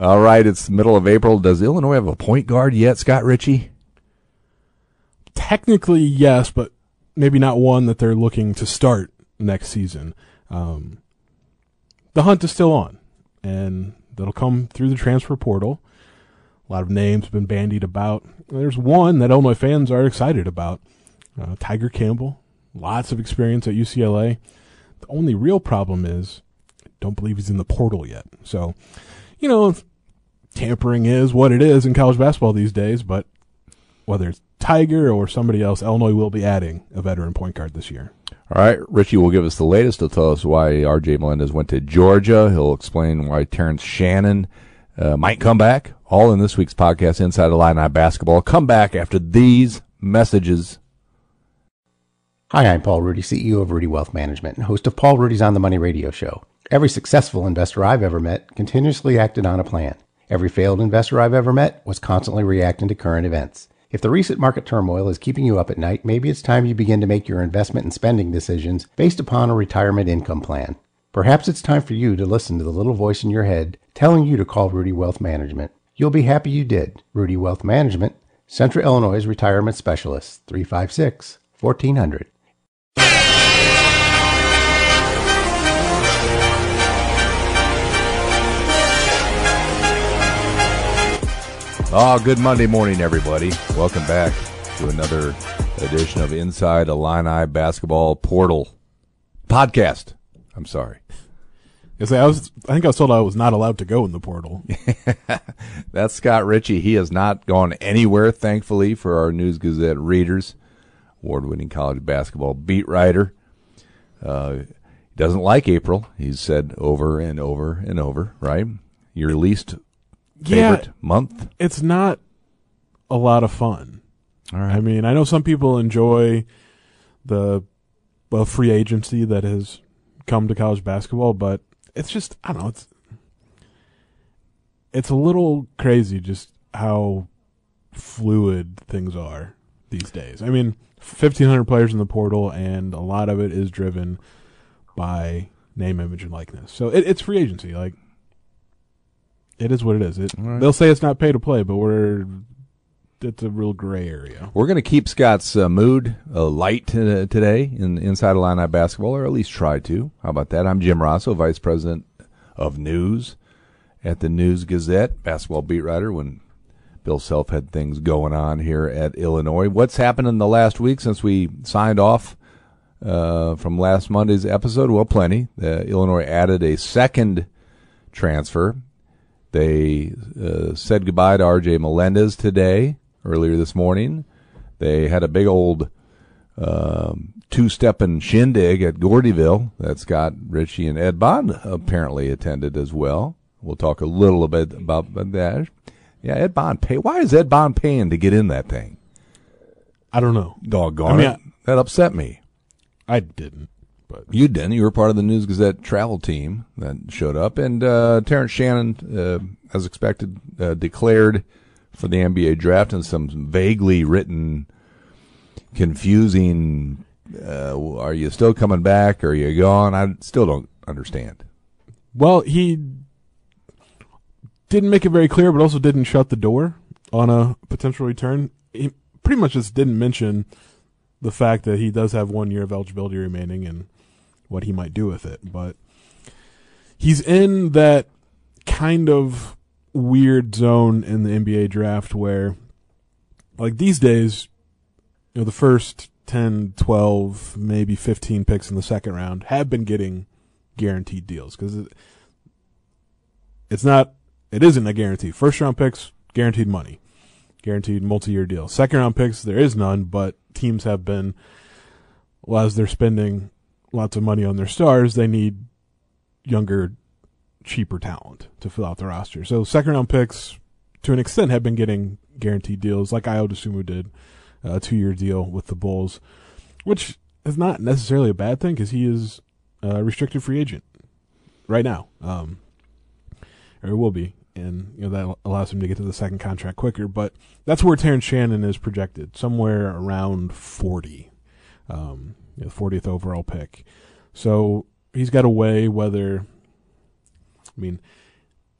All right, it's the middle of April. Does Illinois have a point guard yet, Scott Richey? Technically, yes, but maybe not one that they're looking to start next season. Um, the hunt is still on, and that'll come through the transfer portal. A lot of names have been bandied about. There's one that Illinois fans are excited about. Uh, Tiger Campbell, lots of experience at UCLA. The only real problem is, I don't believe he's in the portal yet. So, you know, tampering is what it is in college basketball these days, but whether it's Tiger or somebody else, Illinois will be adding a veteran point guard this year. All right, Richey will give us the latest. He'll tell us why R.J. Melendez went to Georgia. He'll explain why Terrence Shannon uh, might come back. All in this week's podcast, Inside Illini Basketball. Come back after these messages. Hi, I'm Paul Rudy, CEO of Rudy Wealth Management and host of Paul Rudy's On the Money radio show. Every successful investor I've ever met continuously acted on a plan. Every failed investor I've ever met was constantly reacting to current events. If the recent market turmoil is keeping you up at night, maybe it's time you begin to make your investment and spending decisions based upon a retirement income plan. Perhaps it's time for you to listen to the little voice in your head telling you to call Rudy Wealth Management. You'll be happy you did. Rudy Wealth Management, Central Illinois Retirement Specialist, 356 1400. Oh, good Monday morning, everybody. Welcome back to another edition of Inside Illini Basketball Portal podcast. I'm sorry. Yes, I was. I think I was told I was not allowed to go in the portal. That's Scott Richey. He has not gone anywhere, thankfully, for our News Gazette readers. Award-winning college basketball beat writer. Uh, he doesn't like April. He's said over and over and over. Right? Your least favorite Yeah. month. It's not a lot of fun. All I mean, I know some people enjoy the well free agency that has come to college basketball, but it's just I don't know. It's it's a little crazy just how fluid things are these days. I mean, fifteen hundred players in the portal, and a lot of it is driven by name, image, and likeness. So it, it's free agency. Like it is what it is. It, right. They'll say it's not pay to play, but we're it's a real gray area. We're going to keep Scott's uh, mood uh, light uh, today in Inside Illini Basketball, or at least try to. How about that? I'm Jim Rossow, Vice President of News at the News Gazette, basketball beat writer when Bill Self had things going on here at Illinois. What's happened in the last week since we signed off uh, from last Monday's episode? Well, plenty. Uh, Illinois added a second transfer. They uh, said goodbye to R.J. Melendez today, earlier this morning. They had a big old um, two-stepping shindig at Gordyville that Scott Richey and Ed Bond apparently attended as well. We'll talk a little bit about that. Yeah, Ed Bond pay. Why is Ed Bond paying to get in that thing? I don't know. Doggone I mean, it. that upset me. I didn't, but You didn't. You were part of the News Gazette travel team that showed up, and uh, Terrence Shannon, uh, as expected, uh, declared for the NBA draft in some vaguely written, confusing. Uh, are you still coming back? Or Are you gone? I still don't understand. well, he didn't make it very clear, but also didn't shut the door on a potential return. He pretty much just didn't mention the fact that he does have one year of eligibility remaining and what he might do with it. But he's in that kind of weird zone in the NBA draft where, like these days, you know, the first 10, 12, maybe 15 picks in the second round have been getting guaranteed deals because it, it's not, it isn't a guarantee. First round picks, guaranteed money, guaranteed multi year deal. Second round picks, there is none, but teams have been, well, as they're spending lots of money on their stars, they need younger, cheaper talent to fill out the roster. So second round picks, to an extent, have been getting guaranteed deals, like Ayo Dosunmu did, a two year deal with the Bulls, which is not necessarily a bad thing because he is a restricted free agent right now, um, or will be, and you know that allows him to get to the second contract quicker. But that's where Terrence Shannon is projected, somewhere around forty, um, know, 40th overall pick. So he's got to weigh whether, I mean,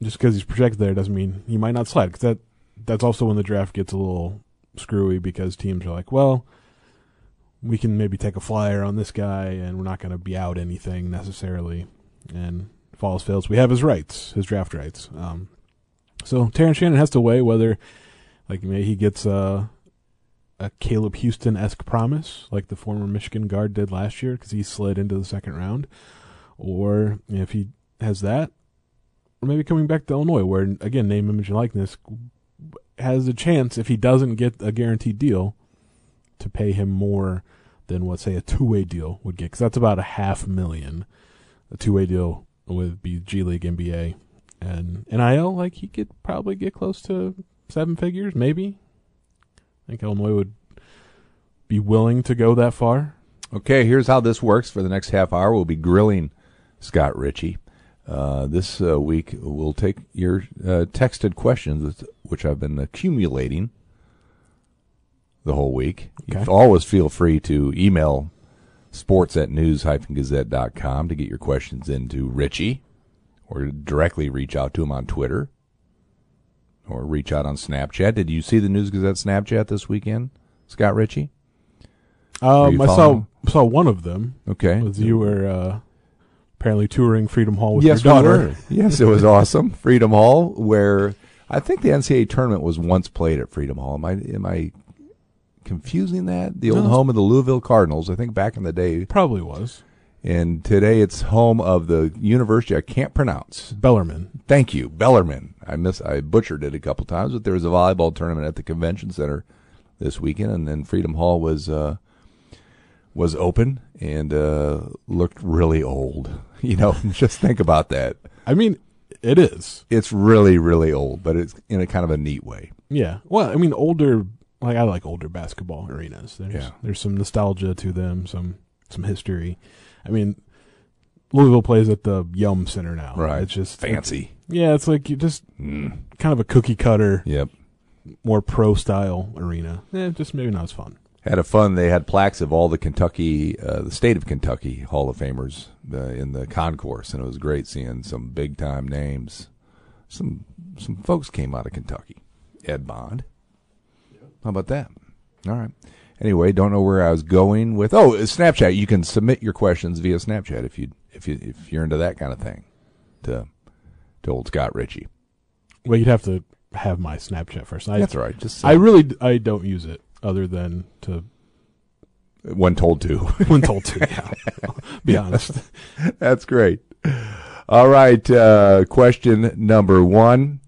just because he's projected there doesn't mean he might not slide. Because that that's also when the draft gets a little screwy because teams are like, well, we can maybe take a flyer on this guy, and we're not going to be out anything necessarily. And falls fails, we have his rights, his draft rights. Um, so Terrence Shannon has to weigh whether, like, maybe he gets a a Caleb Houstan esque promise, like the former Michigan guard did last year, because he slid into the second round, or if he has that, or maybe coming back to Illinois, where again name, image, and likeness has a chance if he doesn't get a guaranteed deal to pay him more than what say a two way deal would get, because that's about a half million. A two way deal be G League, NBA, and NIL. Like he could probably get close to seven figures, maybe. I think Illinois would be willing to go that far. Okay, here's how this works. For the next half hour, we'll be grilling Scott Richey. Uh, this uh, week, we'll take your uh, texted questions, which I've been accumulating the whole week. Okay. You always feel free to email sports at news-gazette.com to get your questions into Richey, or directly reach out to him on Twitter, or reach out on Snapchat. Did you see the News Gazette Snapchat this weekend, Scott Richey? Um, I saw saw one of them. Okay. You were uh, apparently touring Freedom Hall with yes, your daughter. were. Yes, it was awesome. Freedom Hall, where I think the NCAA tournament was once played at Freedom Hall. Am I am I confusing that? The old No. home of the Louisville Cardinals, I think back in the day. Probably was And today it's home of the university I can't pronounce. Bellarmine. Thank you, Bellarmine. I miss I butchered it a couple times, but there was a volleyball tournament at the convention center this weekend, and then Freedom Hall was uh, was open and uh, looked really old. You know, just think about that. I mean, it is. It's really really old, but it's in a kind of a neat way. Yeah. Well, I mean, older. Like I like older basketball arenas. There's Yeah. there's some nostalgia to them, some some history. I mean, Louisville plays at the Yum Center now. Right. It's just Fancy. yeah, it's like you just Mm. kind of a cookie cutter, Yep. more pro style arena. Eh, just maybe not as fun. Had a fun. They had plaques of all the Kentucky, uh, the state of Kentucky Hall of Famers uh, in the concourse, and it was great seeing some big time names. Some some folks came out of Kentucky. Ed Bond. How about that? All right. Anyway, don't know where I was going with. Oh, Snapchat. You can submit your questions via Snapchat if you if you if you're into that kind of thing. To to old Scott Richey. Well, you'd have to have my Snapchat first. I, That's right. Just I really I don't use it other than to when told to. when told to. Yeah, be honest. That's great. All right. Uh, question number one.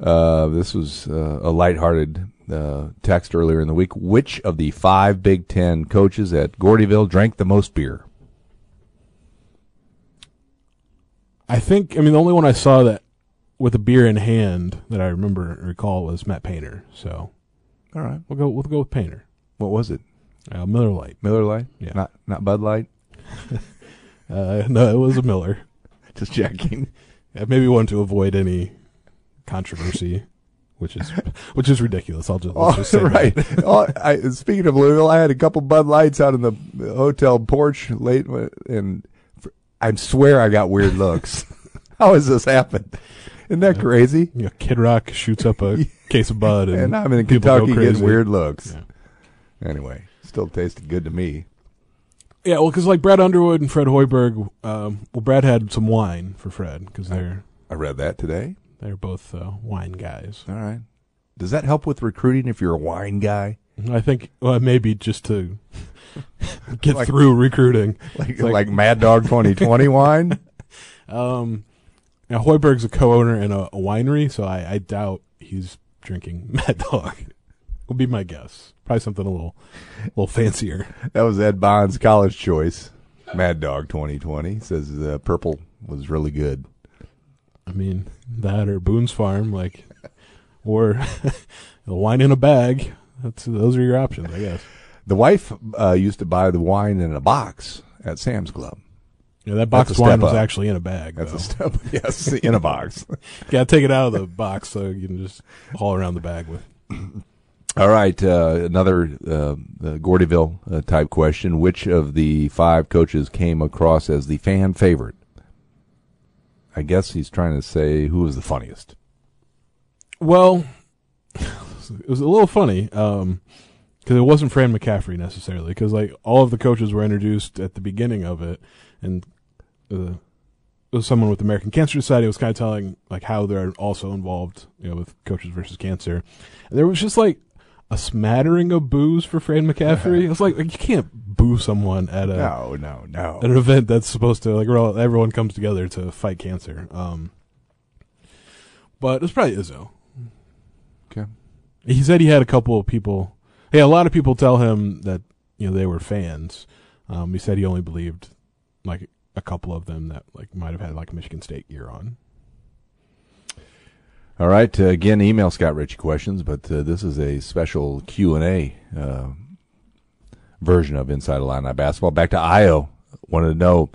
Uh, this was uh, a lighthearted uh, text earlier in the week. Which of the five Big Ten coaches at Gordyville drank the most beer? I think I mean the only one I saw that with a beer in hand that I remember and recall was Matt Painter. So All right. we'll go we'll go with Painter. What was it? Uh, Miller Lite. Miller Lite? Yeah. Not not Bud Light. Uh, no, it was a Miller. Just checking. Uh, maybe one to avoid any controversy, which is which is ridiculous. I'll just, Oh, just say right. oh, I, speaking of Louisville, I had a couple Bud Lights out in the hotel porch late, and I swear I got weird looks. How has this happened? Isn't that crazy? You know, Kid Rock shoots up a case of Bud, and, And I'm in Kentucky getting crazy. weird looks. Yeah. Anyway, still tasted good to me. Yeah, well, because like Brad Underwood and Fred Hoiberg, um, well, Brad had some wine for Fred because they're I read that today. They're both uh, wine guys. All right. Does that help with recruiting if you're a wine guy? I think well, maybe just to get Like- through recruiting. Like like- like, Mad Dog 2020 wine? Um, now Hoiberg's a co-owner in a, a winery, so I, I doubt he's drinking Mad Dog. Would be my guess. Probably something a little, a little fancier. That was Ed Bond's college choice. Mad Dog 2020 says uh, purple was really good. I mean that or Boone's Farm, like, or the wine in a bag. That's those are your options, I guess. The wife uh, used to buy the wine in a box at Sam's Club. Yeah, that box wine was up. actually in a bag. That's though. a step. Yes, in a box. Gotta take it out of the box so you can just haul around the bag with. All right, uh, another uh, uh, Gordyville uh, type question: Which of the five coaches came across as the fan favorite I guess he's trying to say who was the funniest. Well, it was a little funny because it wasn't Fran McCaffery necessarily. Because like all of the coaches were introduced at the beginning of it, and uh, it was someone with American Cancer Society was kind of telling like how they're also involved, you know, with Coaches versus Cancer. And there was just like a smattering of boos for Fran McCaffery. It's like, like you can't boo someone at a No, no, no. at an event that's supposed to like well, everyone comes together to fight cancer. Um, but it's probably Izzo. Okay. He said he had a couple of people. Hey, a lot of people tell him that you know they were fans. Um, he said he only believed like a couple of them that like might have had like Michigan State gear on. All right. Uh, again, email Scott Richey questions, but uh, this is a special Q and A uh, version of Inside Illini Basketball. Back to Ayo. Wanted to know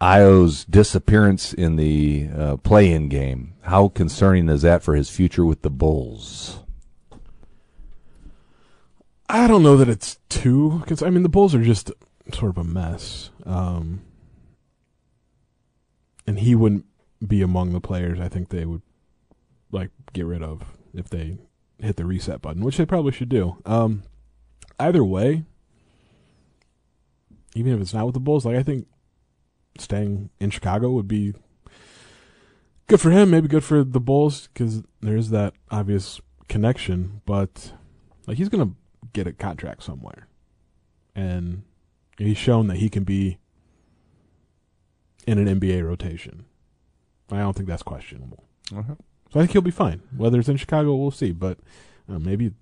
Ayo's disappearance in the uh, play-in game. How concerning is that for his future with the Bulls? I don't know that it's too because I mean the Bulls are just sort of a mess, um, and he wouldn't be among the players. I think they would like get rid of if they hit the reset button, which they probably should do. Um, either way, even if it's not with the Bulls, like I think staying in Chicago would be good for him. Maybe good for the Bulls because there is that obvious connection, but like he's gonna get a contract somewhere, and he's shown that he can be in an NBA rotation. I don't think that's questionable. Uh-huh. So I think he'll be fine. Whether it's in Chicago, we'll see. But uh, maybe,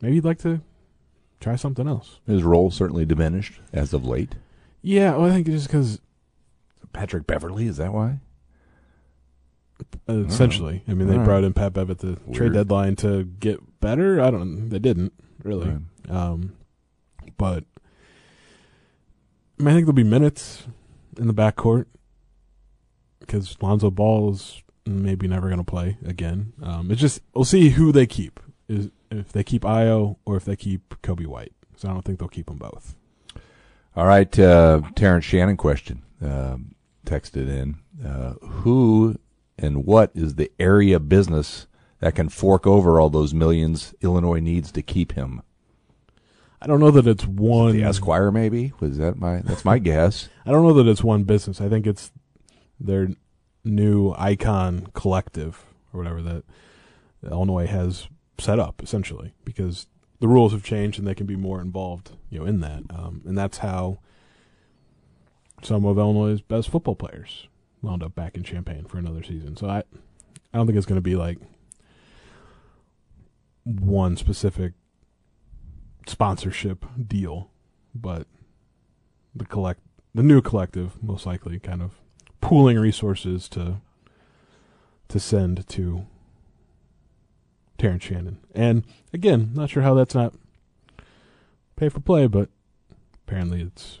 maybe he'd like to try something else. His role certainly diminished as of late. Yeah, well, I think just because Patrick Beverley, is that why? uh, essentially, I mean, they All right. brought in Pat Bev at the Weird. trade deadline to get better. I don't. They didn't really. Right. Um, but I, mean, I think there'll be minutes in the backcourt because Lonzo Ball is maybe never going to play again. Um, it's just we'll see who they keep. Is if they keep Ayo or if they keep Coby White. So I don't think they'll keep them both. All right, uh, Terrence Shannon question um, texted in: uh, Who and what is the area business that can fork over all those millions Illinois needs to keep him? I don't know that it's one. The Esquire, maybe was that my? That's my guess. I don't know that it's one business. I think it's their new icon collective or whatever that Illinois has set up essentially because the rules have changed and they can be more involved, you know, in that. Um, and that's how some of Illinois' best football players wound up back in Champaign for another season. So I, I don't think it's going to be like one specific sponsorship deal, but the collect the new collective most likely kind of pooling resources to to send to Terrence Shannon. And again, not sure how that's not pay for play, but apparently it's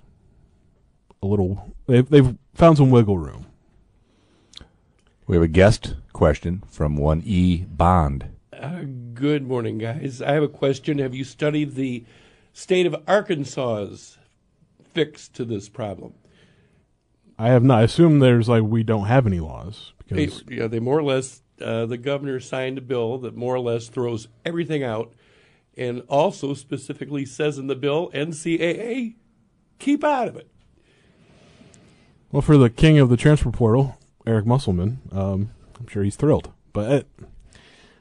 a little they've they've found some wiggle room. We have a guest question from one E Bond. Uh, good morning, guys. I have a question. Have you studied the state of Arkansas's fix to this problem? I have not I assume there's like we don't have any laws They, because yeah, they more or less, uh, the governor signed a bill that more or less throws everything out and also specifically says in the bill NCAA, keep out of it. well for the king of the transfer portal, Eric Musselman, um, I'm sure he's thrilled. But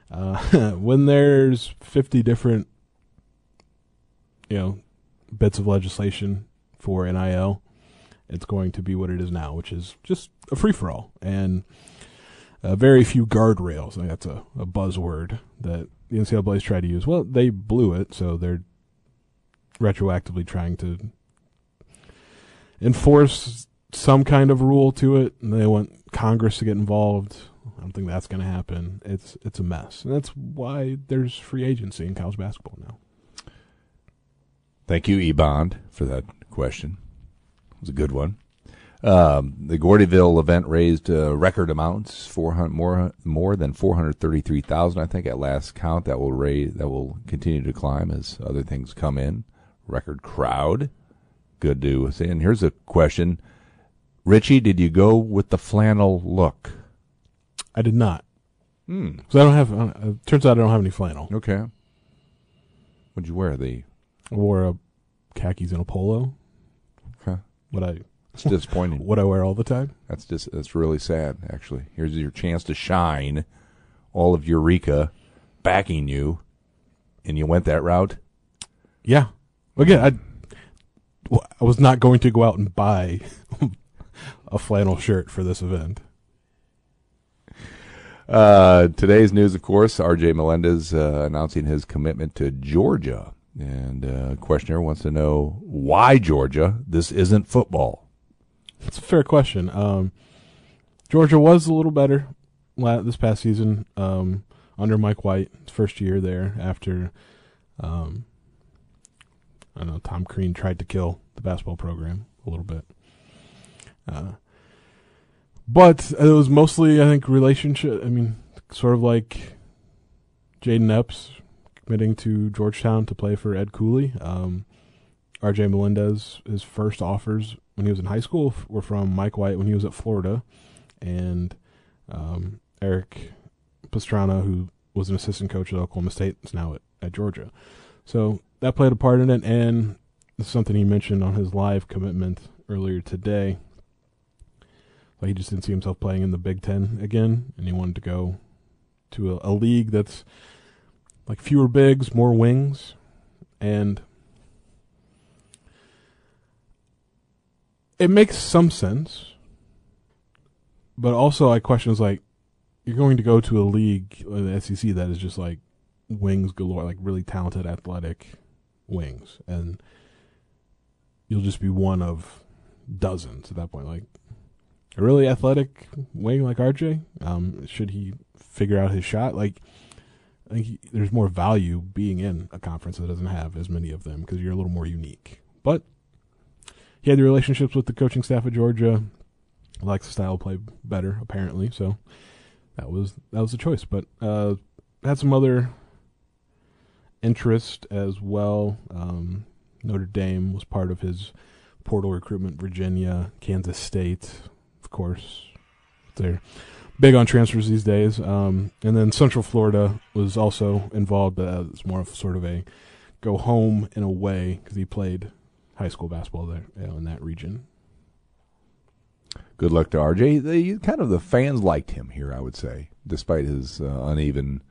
uh, when there's 50 different you know bits of legislation for NIL, it's going to be what it is now, which is just a free for all and uh, very few guardrails. I that's a, a buzzword that the NCAA's tried to use. Well, they blew it, so they're retroactively trying to enforce some kind of rule to it. And they want Congress to get involved. I don't think that's going to happen. It's it's a mess, and that's why there's free agency in college basketball now. Thank you, E Bond, for that question. It was a good one. Um, the Gordyville event raised uh, record amounts, four hundred more more than four hundred thirty three thousand. I think at last count that will raise that will continue to climb as other things come in. Record crowd, good to see. And here's a question: Richey, did you go with the flannel look? I did not. Hmm. So I don't have. Uh, turns out I don't have any flannel. Okay. What'd you wear? The I wore a khakis and a polo. Okay. What I it's disappointing. what I wear all the time. That's just that's really sad. Actually, here's your chance to shine. All of Eureka backing you, and you went that route. Yeah. Again, I well, I was not going to go out and buy a flannel shirt for this event. Uh, today's news, of course, R.J. Melendez uh, announcing his commitment to Georgia, and uh, questioner wants to know why Georgia. This isn't football. It's a fair question. Um, Georgia was a little better this past season um, under Mike White, first year there after um, I don't know Tom Crean tried to kill the basketball program a little bit. Uh, but it was mostly, I think, relationship. I mean, sort of like Jayden Epps committing to Georgetown to play for Ed Cooley. Um, R.J. Melendez, his first offers when he was in high school f- were from Mike White when he was at Florida, and um, Erik Pastrana, who was an assistant coach at Oklahoma State, is now at, at Georgia. So that played a part in it, and something he mentioned on his live commitment earlier today. Like he just didn't see himself playing in the Big Ten again, and he wanted to go to a, a league that's like fewer bigs, more wings, and it makes some sense. But also, I question is like, you're going to go to a league, the SEC, that is just like wings galore, like really talented, athletic wings, and you'll just be one of dozens at that point. Like a really athletic wing like RJ, um, should he figure out his shot? Like, I think he, there's more value being in a conference that doesn't have as many of them because you're a little more unique. But he had the relationships with the coaching staff at Georgia. Likes the style play better, apparently. So that was that was the choice. But uh, had some other interest as well. Um, Notre Dame was part of his portal recruitment. Virginia, Kansas State, of course, they're big on transfers these days. Um, and then Central Florida was also involved, but it's more of sort of a go home in a way because he played high school basketball there you know, in that region. Good luck to RJ. The kind of the fans liked him here, I would say, despite his uh, uneven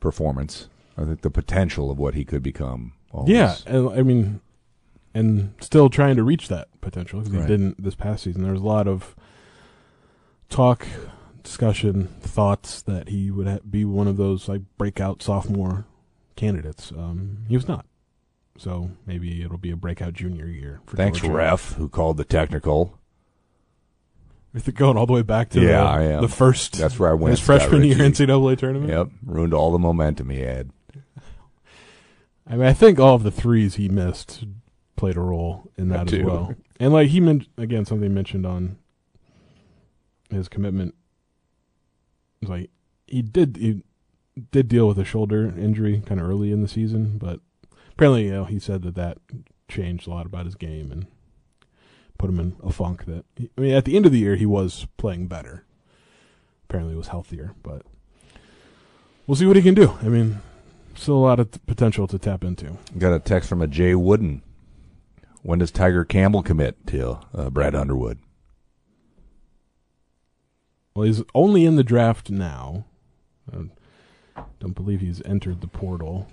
performance. I think the potential of what he could become. always- Yeah, and, I mean, and still trying to reach that potential because Right. he didn't this past season. There was a lot of talk, discussion, thoughts that he would ha- be one of those like breakout sophomore candidates. Um, he was not. So maybe it'll be a breakout junior year. For Thanks, Georgia. ref, who called the technical. Is it going all the way back to Yeah, the, I am. the first That's where I went. his freshman year. NCAA tournament? Yep, ruined all the momentum he had. I mean, I think all of the threes he missed played a role in that That as well. And like he meant again, something mentioned on his commitment was like he did he did deal with a shoulder injury kind of early in the season, but apparently, you know, he said that that changed a lot about his game and put him in a funk. That I mean, at the end of the year, he was playing better. Apparently, he was healthier, but we'll see what he can do. I mean, still a lot of t- potential to tap into. Got a text from a Jay Wooden. When does Tiger Campbell commit to uh, Brad Underwood? Well, he's only in the draft now. I don't believe he's entered the portal,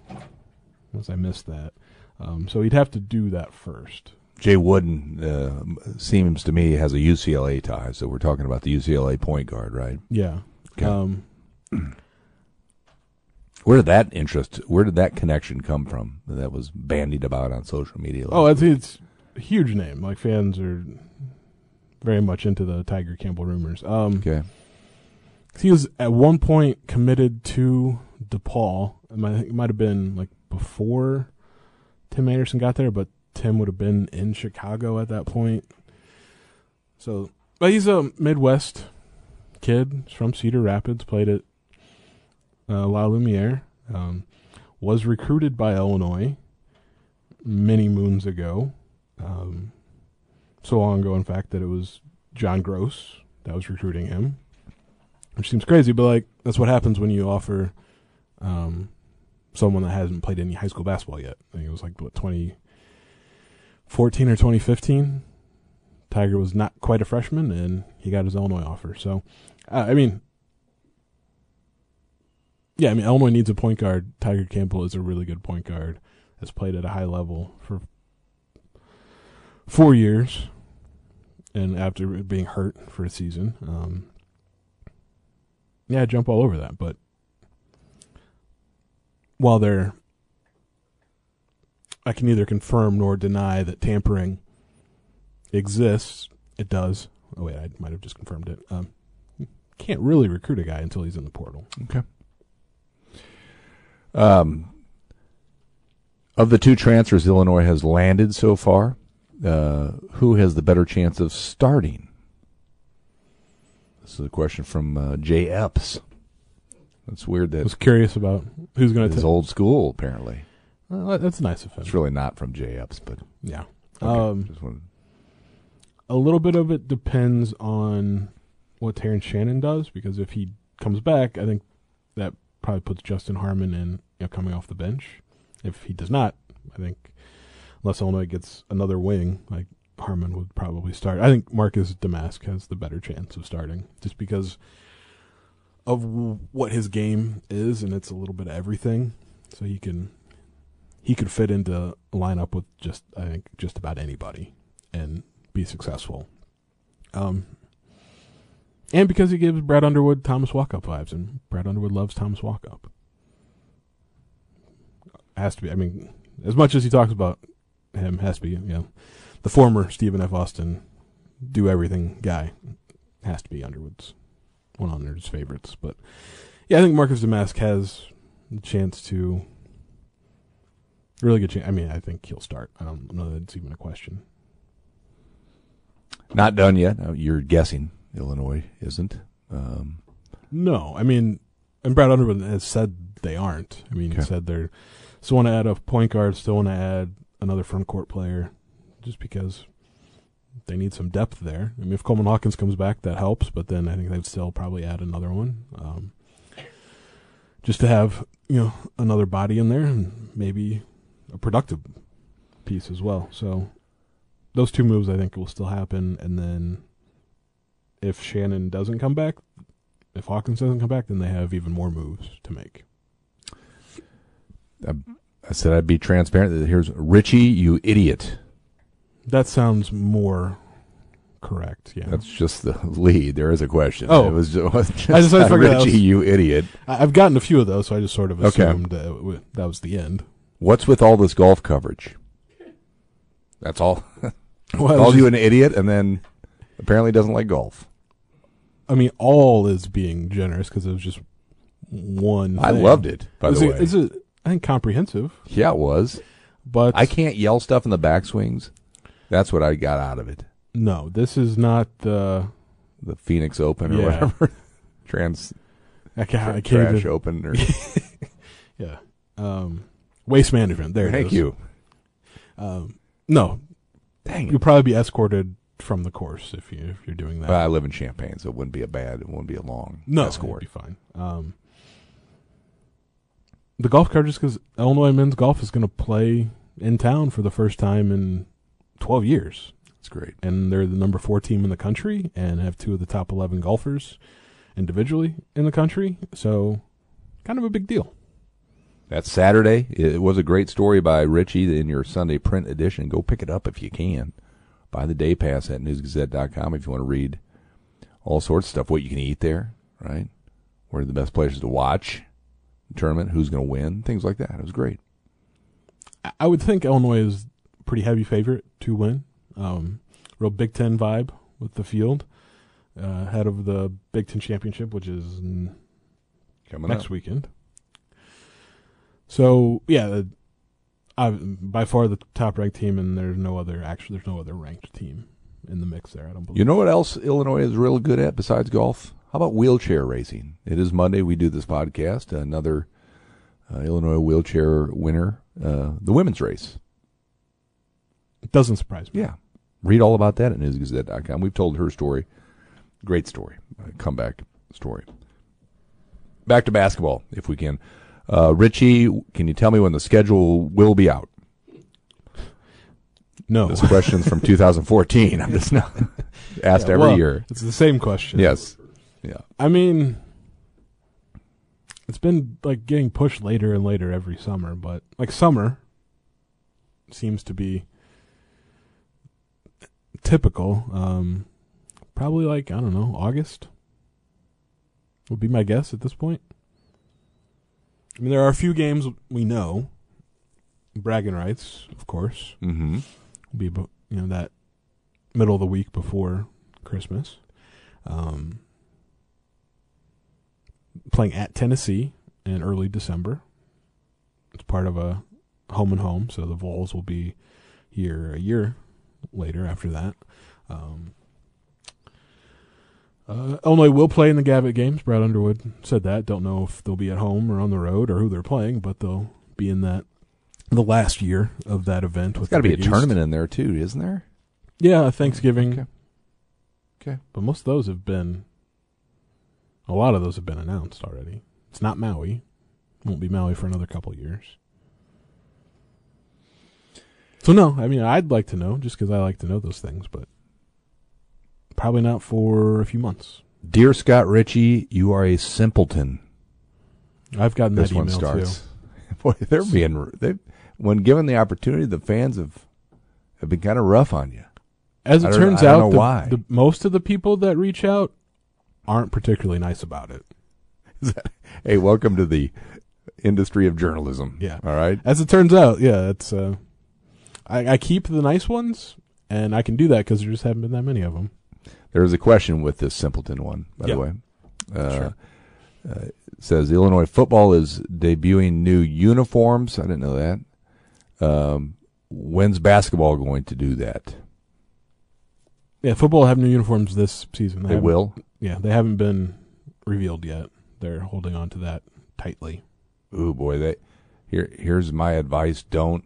unless I missed that. Um, so he'd have to do that first. Jay Wooden uh, seems to me has a UCLA tie, so we're talking about the UCLA point guard, right? Yeah. Okay. Um, Where did that interest, where did that connection come from that was bandied about on social media? oh, it's, it's a huge name. Like fans are very much into the Tiger Campbell rumors. Um, okay. he was at one point committed to DePaul. It might, it might have been like before Tim Anderson got there, but Tim would have been in Chicago at that point. So, but he's a Midwest kid. He's from Cedar Rapids. Played at uh, La Lumiere. Um, was recruited by Illinois many moons ago. Um, so long ago, in fact, that it was John Groce that was recruiting him, which seems crazy, but like that's what happens when you offer um, someone that hasn't played any high school basketball yet. I think it was like what 2014 or 2015. Tiger was not quite a freshman, and he got his Illinois offer. So, uh, I mean, yeah, I mean Illinois needs a point guard. Tiger Campbell is a really good point guard. Has played at a high level for four years, and after being hurt for a season, um, yeah, jump all over that. But while they're, I can neither confirm nor deny that tampering exists. It does. Oh wait, I might have just confirmed it. Um, can't really recruit a guy until he's in the portal. Okay. Um, of the two transfers Illinois has landed so far, uh, who has the better chance of starting? This is a question from uh, Jay Epps. That's weird that I was curious about who's going to take. old school apparently. Well, that's nice of him. It's really not from Jay Epps, but yeah. okay. Um, wanted- a little bit of it depends on what Terrence Shannon does because if he comes back, I think that probably puts Justin Harmon in you know, coming off the bench. If he does not, I think unless Illinois gets another wing, like Harmon would probably start. I think Marcus Domask has the better chance of starting just because of what his game is, and it's a little bit of everything. So he can he could fit into a lineup with just I think just about anybody and be successful. Um, and because he gives Brad Underwood Thomas Walkup vibes, and Brad Underwood loves Thomas Walkup. Has to be. I mean, as much as he talks about him, has to be. You know, the former Stephen F. Austin, do everything guy, has to be Underwood's one of Underwood's favorites. But yeah, I think Marcus Domask has the chance to really good chance. I mean, I think he'll start. I don't know that it's even a question. not done yet. Uh, You're guessing Illinois isn't. Um, No, I mean, and Brad Underwood has said they aren't. I mean, he said they're still want to add a point guard, still want to add another front court player, just because they need some depth there. I mean, if Coleman Hawkins comes back, that helps. But then I think they'd still probably add another one, um, just to have you know another body in there and maybe a productive piece as well. So those two moves, I think, will still happen. And then if Shannon doesn't come back, if Hawkins doesn't come back, then they have even more moves to make. I said I'd be transparent. Here's Richey, you idiot. That sounds more correct. Yeah, That's just the lead. There is a question. Oh. it was just, I just- that Richey, was- you idiot. I- I've gotten a few of those, so I just sort of Okay. assumed that w- that was the end. What's with all this golf coverage? That's all. Well, I, Calls you an idiot, and then apparently doesn't like golf. I mean, all is being generous because it was just one. I thing. loved it. By Is the it- way, is it? I think comprehensive, yeah, it was. but I can't yell stuff in the backswings. That's what I got out of it. no. This is not the. The Phoenix Open or Yeah. whatever, Trans I can't. I can't Trash even, Open. Or, Yeah. Um, waste management. There. it thank is. you. Um, no, Dang you'll probably be escorted from the course if you if you're doing that. Well, I live in Champaign, so it wouldn't be a bad. It wouldn't be a long No, escort. it'd be fine. Um, the golf cart just because Illinois men's golf is going to play in town for the first time in 12 years, It's great. and they're the number four team in the country and have two of the top 11 golfers individually in the country. So, kind of a big deal. That's Saturday. It was a great story by Richey in your Sunday print edition. Go pick it up if you can. Buy the day pass at newsgazette.com if you want to read all sorts of stuff. What you can eat there, right? Where are the best places to watch the tournament? Who's going to win? Things like that. It was great. I- would think Illinois is pretty heavy favorite to win. Um, real Big Ten vibe with the field uh, ahead of the Big Ten championship, which is n- Coming next up. weekend. So yeah, uh, I, by far the top ranked team, and there's no other actually there's no other ranked team in the mix there. I don't believe. You know what else Illinois is real good at besides golf? How about wheelchair racing? It is Monday. We do this podcast. Another uh, Illinois wheelchair winner, uh, the women's race. It doesn't surprise me. Yeah, read all about that at newsgazette.com. We've told her story. Great story. Uh, comeback story. Back to basketball, if we can. Uh, Richey, can you tell me when the schedule will be out? No. This question's from 2014. I'm just not asked Yeah, every well, year. It's the same question. Yes. Yeah. I mean, it's been like getting pushed later and later every summer, but like summer seems to be typical. Um, probably like I don't know August would be my guess at this point. I mean, there are a few games we know. Bragging rights, of course, Mm-hmm. will be you know that middle of the week before Christmas. Um, playing at Tennessee in early December. It's part of a home and home, so the Vols will be here a year later after that. Um, uh, Illinois will play in the Gavitt games. Brad Underwood said that. Don't know if they'll be at home or on the road or who they're playing, but they'll be in that the last year of that event. With Got to be a East. tournament in there too, isn't there? Yeah, Thanksgiving. Okay. Okay. But most of those have been, a lot of those have been announced already. It's not Maui. Won't be Maui for another couple years. So no, I mean I'd like to know just because I like to know those things, but probably not for a few months. Dear Scott Richey, you are a simpleton. I've gotten This that one email starts. too. Boy, they're being they when given the opportunity, the fans have have been kind of rough on you. As it turns out, the, why. the most of the people that reach out aren't particularly nice about it. Hey, welcome to the industry of journalism. Yeah. All right. As it turns out, yeah, it's. Uh, I, I keep the nice ones, and I can do that because there just haven't been that many of them. There is a question with this simpleton one, by Yeah. the way. Uh, Sure. uh, says Illinois football is debuting new uniforms. I didn't know that. Um, when's basketball going to do that? Yeah, football have new uniforms this season. They haven't- will. Yeah, they haven't been revealed yet. They're holding on to that tightly. Ooh boy, they here here's my advice: don't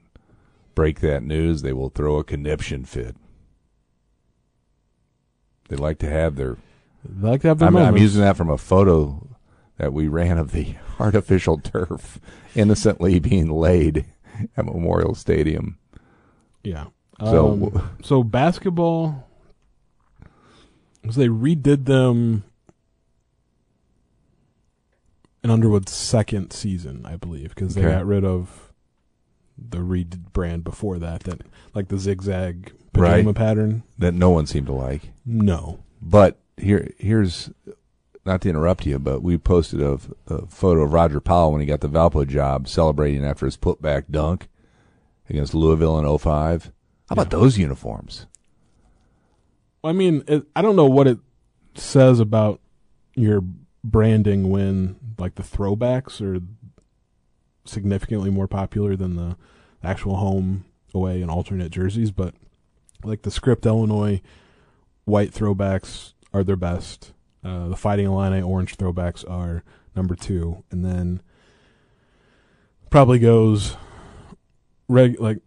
break that news. They will throw a conniption fit. They like to have their. They like to have their I'm, I'm using that from a photo that we ran of the artificial turf innocently being laid at Memorial Stadium. Yeah. So- Um, so basketball, because they redid them in Underwood's second season, I believe, because they Okay. got rid of the Reed brand before that, that like the zigzag Right. pajama pattern. That no one seemed to like. No. But here, here's not to interrupt you, but we posted a, a photo of Roger Powell when he got the Valpo job, celebrating after his putback dunk against Louisville in 05. How about those uniforms? I mean, it, I don't know what it says about your branding when like the throwbacks are significantly more popular than the actual home, away, and alternate jerseys, but like the script Illinois white throwbacks are their best. Uh, the Fighting Illini orange throwbacks are number two, and then probably goes reg like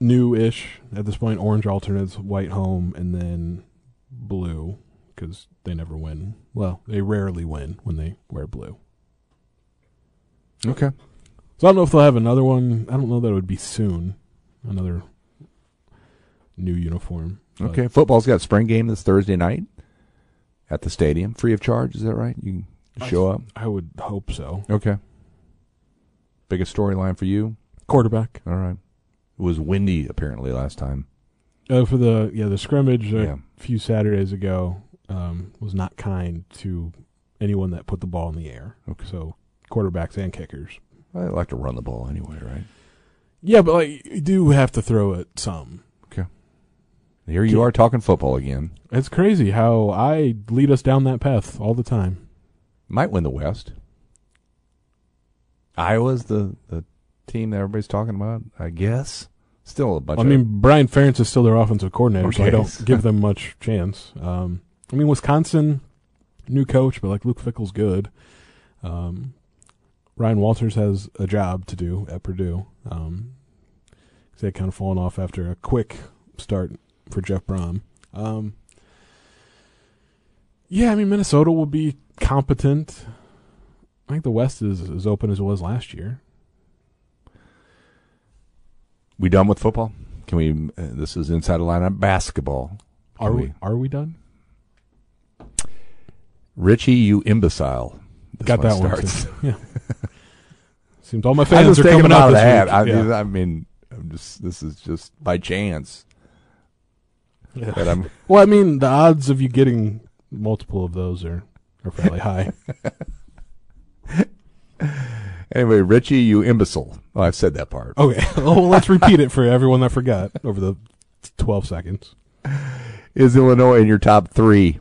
new-ish at this point. Orange alternates, white home, and then blue because they never win. Well, they rarely win when they wear blue. Okay. So I don't know if they'll have another one. I don't know that it would be soon. Another new uniform. Okay. Football's got spring game this Thursday night at the stadium, free of charge. Is that right? You can show up. I would hope so. Okay. Biggest storyline for you? Quarterback. All right. It was windy apparently last time. Uh, for the yeah the scrimmage a Yeah. few Saturdays ago um, was not kind to anyone that put the ball in the air. Okay. So quarterbacks and kickers. I like to run the ball anyway, right? Yeah, but like you do have to throw it some. Okay. Here you are talking football again. It's crazy how I lead us down that path all the time. Might win the West. Iowa's the, the team that everybody's talking about, I guess. Still a bunch I of mean, Brian Ferentz is still their offensive coordinator, so I don't give them much chance. Um, I mean, Wisconsin, new coach, but like Luke Fickell's good. Um, Ryan Walters has a job to do at Purdue. Um, 'cause they had kind of fallen off after a quick start for Jeff Brohm. Um, yeah, I mean Minnesota will be competent. I think the West is as open as it was last year. We done with football? Can we? Uh, this is inside the lineup basketball. Can Are we? Are we done? Richey, you imbecile. This Got that one. too. Yeah. Seems all my I fans was are taking coming them out out of this the hat. week. I, yeah. mean, I mean, I'm just this is just by chance Yeah. that I'm. Well, I mean, the odds of you getting multiple of those are are fairly high. Anyway, Richey, you imbecile. Oh, I've said that part. Okay, well, let's repeat it for everyone that forgot over the twelve seconds. Is Illinois in your top three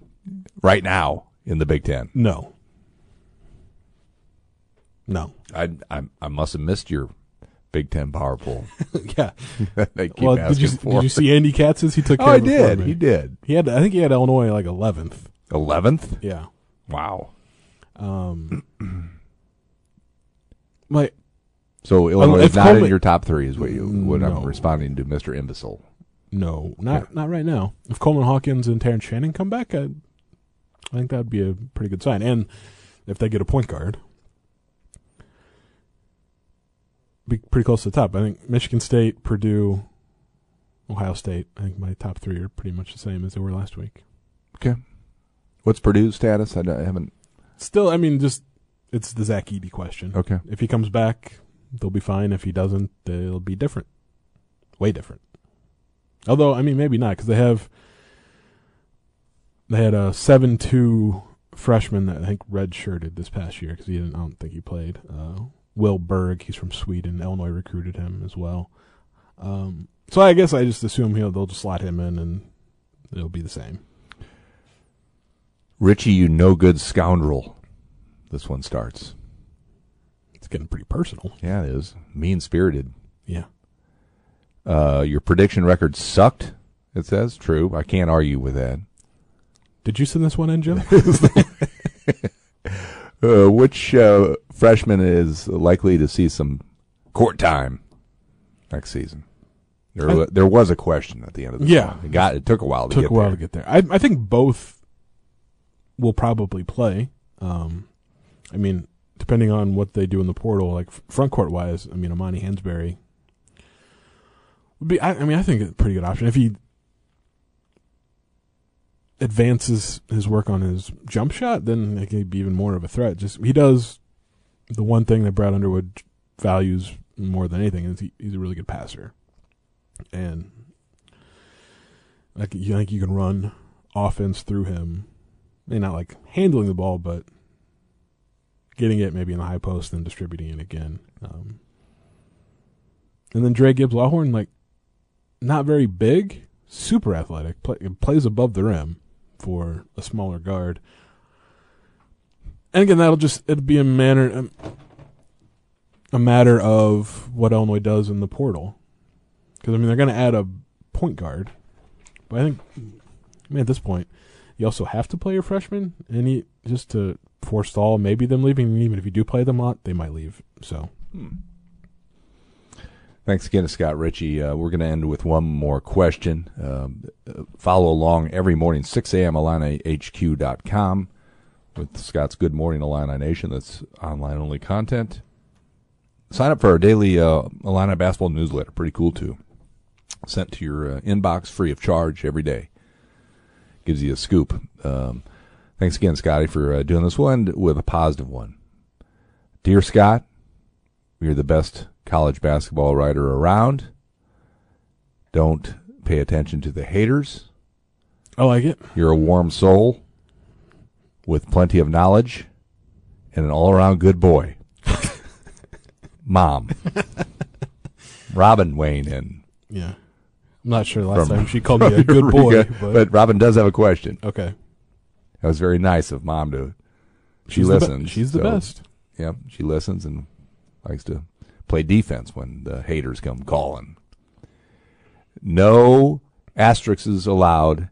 right now in the Big Ten? No, no. I I, I must have missed your Big Ten power poll. yeah. they keep Well, did you did you see Andy Katz's? He took. Oh, I did. He did. He had. I think he had Illinois like eleventh. Eleventh. Yeah. Wow. Um. my So Illinois is not in your top three, is what you what No. I'm responding to, Mister Imbecile. no, not Okay. not right now. If Coleman Hawkins and Terrence Shannon come back, I, I think that would be a pretty good sign. And if they get a point guard, be pretty close to the top. I think Michigan State, Purdue, Ohio State. I think my top three are pretty much the same as they were last week. Okay. What's Purdue's status? I, I haven't. Still, I mean, just it's the Zach Edey question. Okay. If he comes back, they'll be fine. If he doesn't, they'll be different, way different. Although, I mean, maybe not because they have they had a seven-two freshman that I think redshirted this past year because he didn't. I don't think he played. Uh, Will Berg, he's from Sweden. Illinois recruited him as well. Um, so I guess I just assume he'll they'll just slot him in and it'll be the same. Richey, you no good scoundrel. This one starts. It's getting pretty personal. Yeah, it is mean spirited. Yeah. Uh, your prediction record sucked. It says true. I can't argue with that. Did you send this one in, Jim? Uh, which uh, freshman is likely to see some court time next season? There, I- there was a question at the end of the Yeah. It got it took a while to took get a while there. to get there. I I think both will probably play. Um, I mean, depending on what they do in the portal, like front court wise, I mean, Amani Hansberry would be. I, I mean, I think a pretty good option if he advances his work on his jump shot. Then it could be even more of a threat. Just he does the one thing that Brad Underwood values more than anything is he, he's a really good passer, and like you think you can run offense through him, maybe not like handling the ball, but getting it maybe in the high post and distributing it again. Um, and then Dra Gibbs-Lawhorn, like not very big, super athletic, play, plays above the rim for a smaller guard. And again, that'll just it'll be a manner um, a matter of what Illinois does in the portal, because I mean they're going to add a point guard, but I think I mean, at this point, you also have to play your freshman, and just to forestall maybe them leaving. Even if you do play them a lot, they might leave. So Thanks again to Scott Richey. Uh, we're going to end with one more question. Um, follow along every morning, 6 a.m. IlliniHQ.com with Scott's Good Morning Illini Nation. That's online only content. Sign up for our daily uh, basketball newsletter. Pretty cool, too. Sent to your uh, inbox free of charge every day. Gives you a scoop. Um, thanks again, Scotty, for uh, doing this. We'll end with a positive one. Dear Scott, you're the best college basketball writer around. Don't pay attention to the haters. I like it. You're a warm soul with plenty of knowledge and an all around good boy. Mom. Robin Wayne and Yeah, I'm not sure last From- time she called me a good boy, but, but Robin does have a question. okay. That was very nice of mom to she She's the be- listens. she's the best. Yep, she listens and likes to play defense when the haters come calling. No asterisks allowed.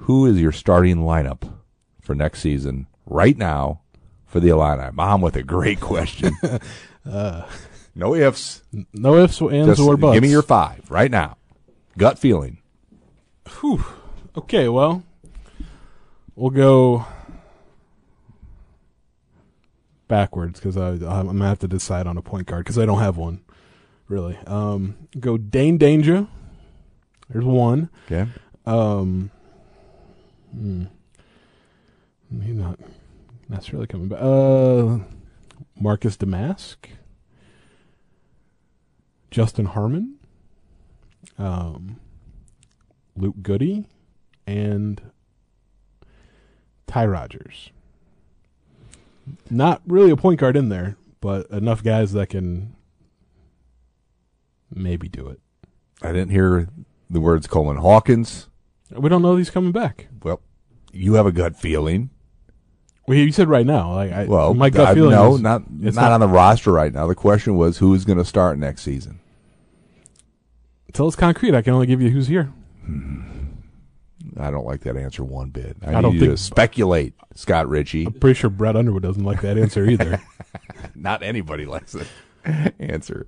Who is your starting lineup for next season right now for the Illini? Mom with a great question. Uh. no ifs. No ifs, ands, Just or buts. give me your five right now. Gut feeling. Whew. Okay, well, we'll go backwards because I'm gonna have to decide on a point guard because I don't have one really. Um, go Dain Dainja. There's one. Okay. Um, hmm. He's not really coming back. Uh, Marcus Domask. Justin Harmon. Um, Luke Goode. And Ty Rodgers. Not really a point guard in there, but enough guys that can maybe do it. I didn't hear the words Coleman Hawkins. We don't know if he's coming back. Well, you have a gut feeling. Well, you said right now. Like, I, Well, my gut I- feeling no, is not it's not, on the roster right now. The question was who is going to start next season. until it's concrete. I can only give you who's here. Hmm. I don't like that answer one bit. I, I need don't you think- to speculate, Scott Richey. I'm pretty sure Brad Underwood doesn't like that answer either. Not anybody likes it. answer.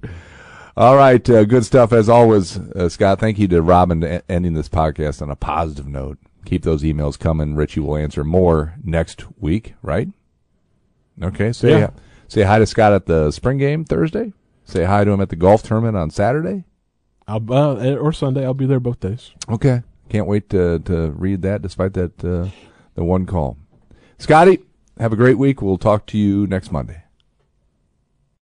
All right, uh, good stuff as always, uh, Scott. Thank you to Robin ending this podcast on a positive note. Keep those emails coming. Richey will answer more next week, right? Okay. Say Yeah. say hi to Scott at the spring game Thursday. Say hi to him at the golf tournament on Saturday. I'll, uh, or Sunday. I'll be there both days. Okay. Can't wait to to read that. Despite that, uh, the one call. Scotty, have a great week. We'll talk to you next Monday.